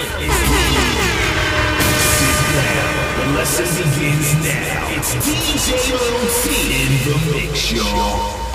is The lesson begins now. It's DJ Little T in the mix show.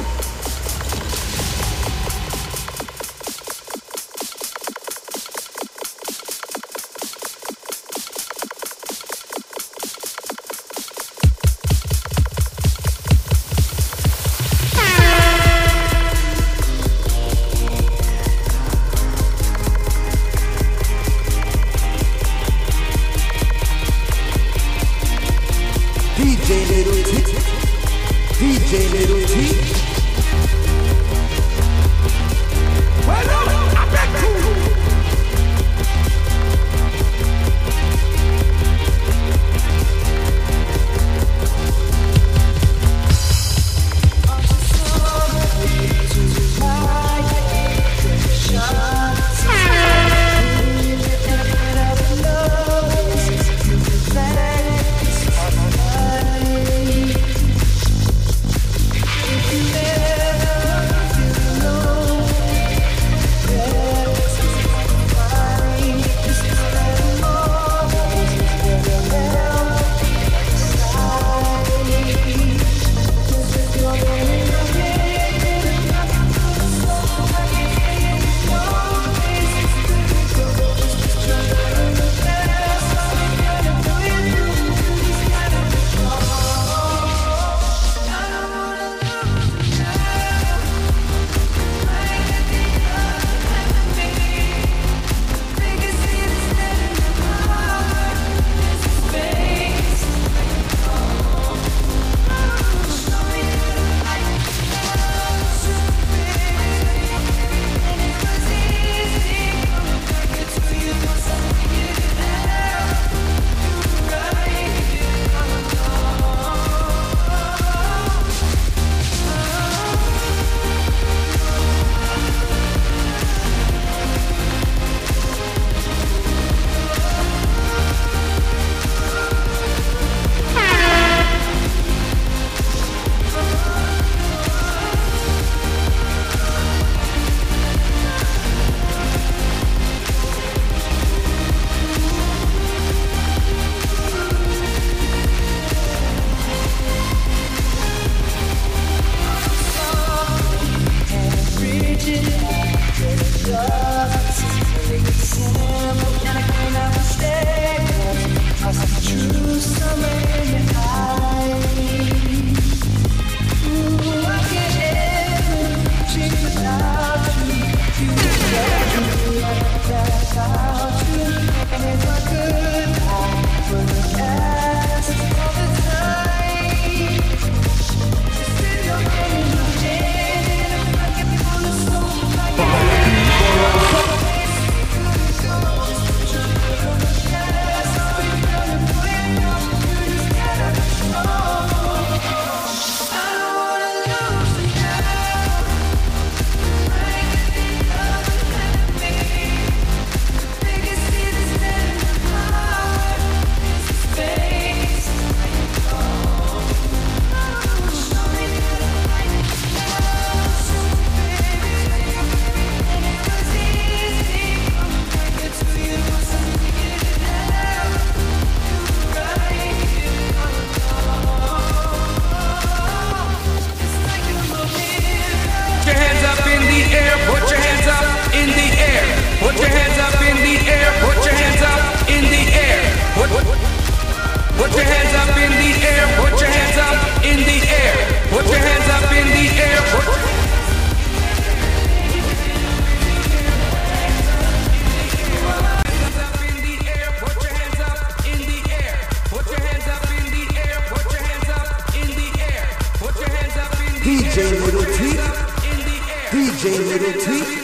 J Little T.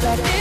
that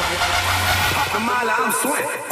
Pop the mile, I'm sweating.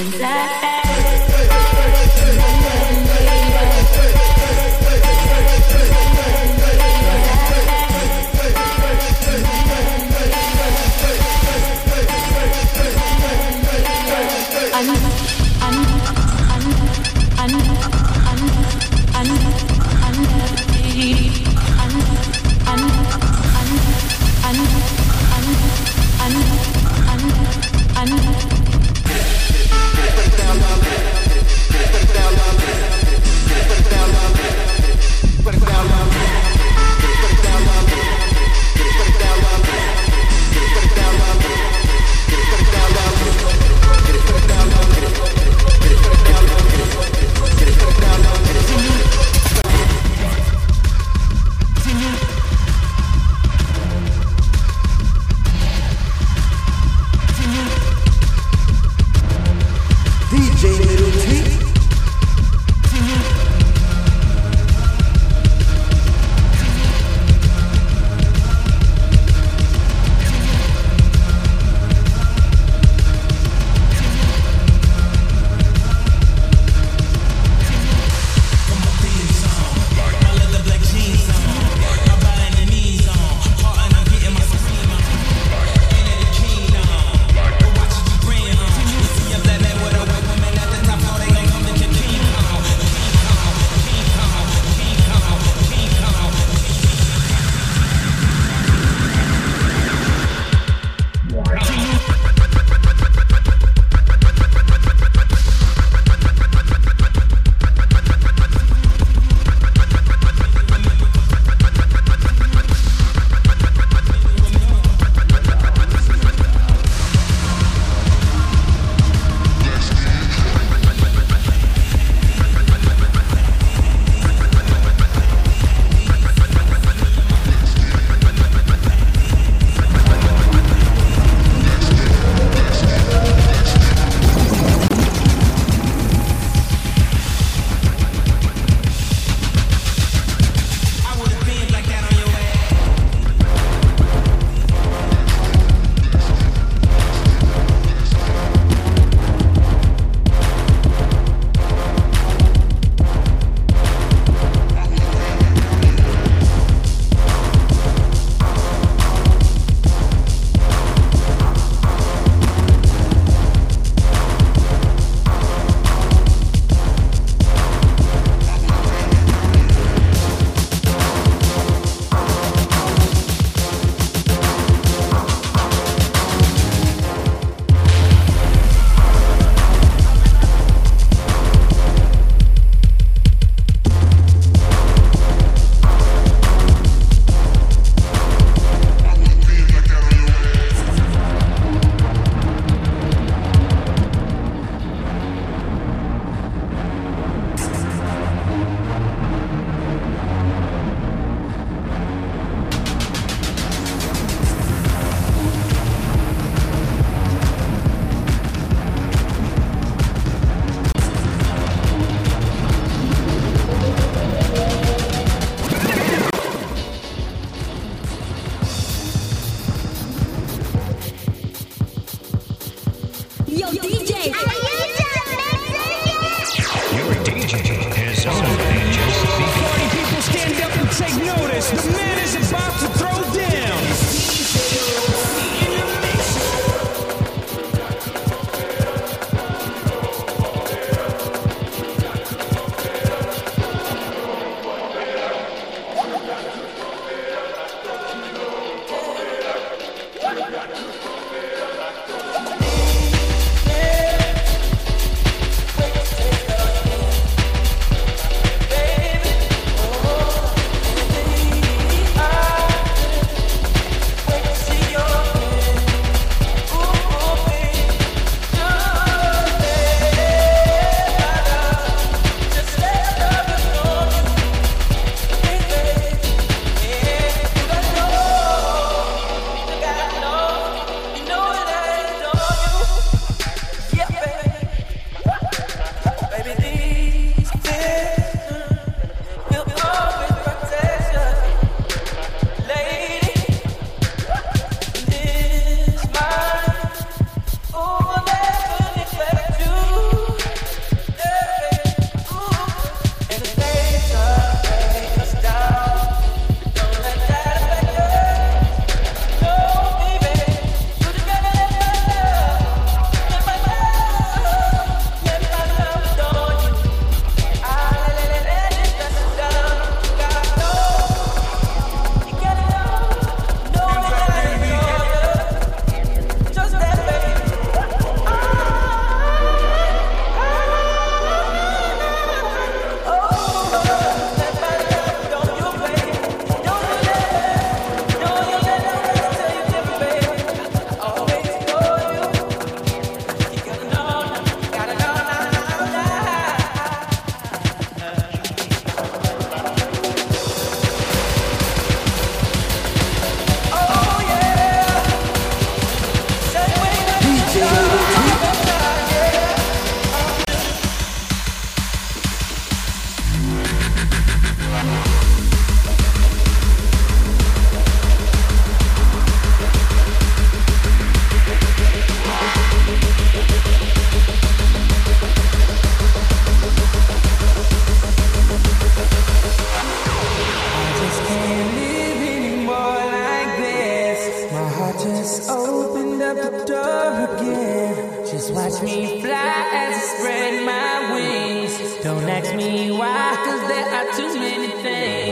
I just opened up the door again. Just watch me fly as I spread my wings. Don't ask me why, cause there are too many things.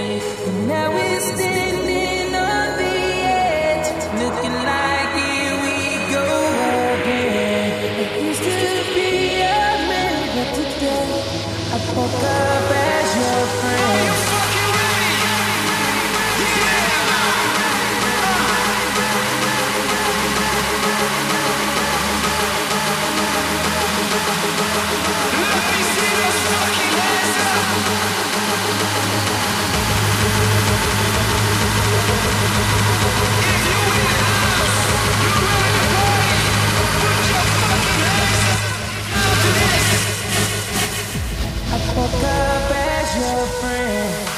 woke up as your friend.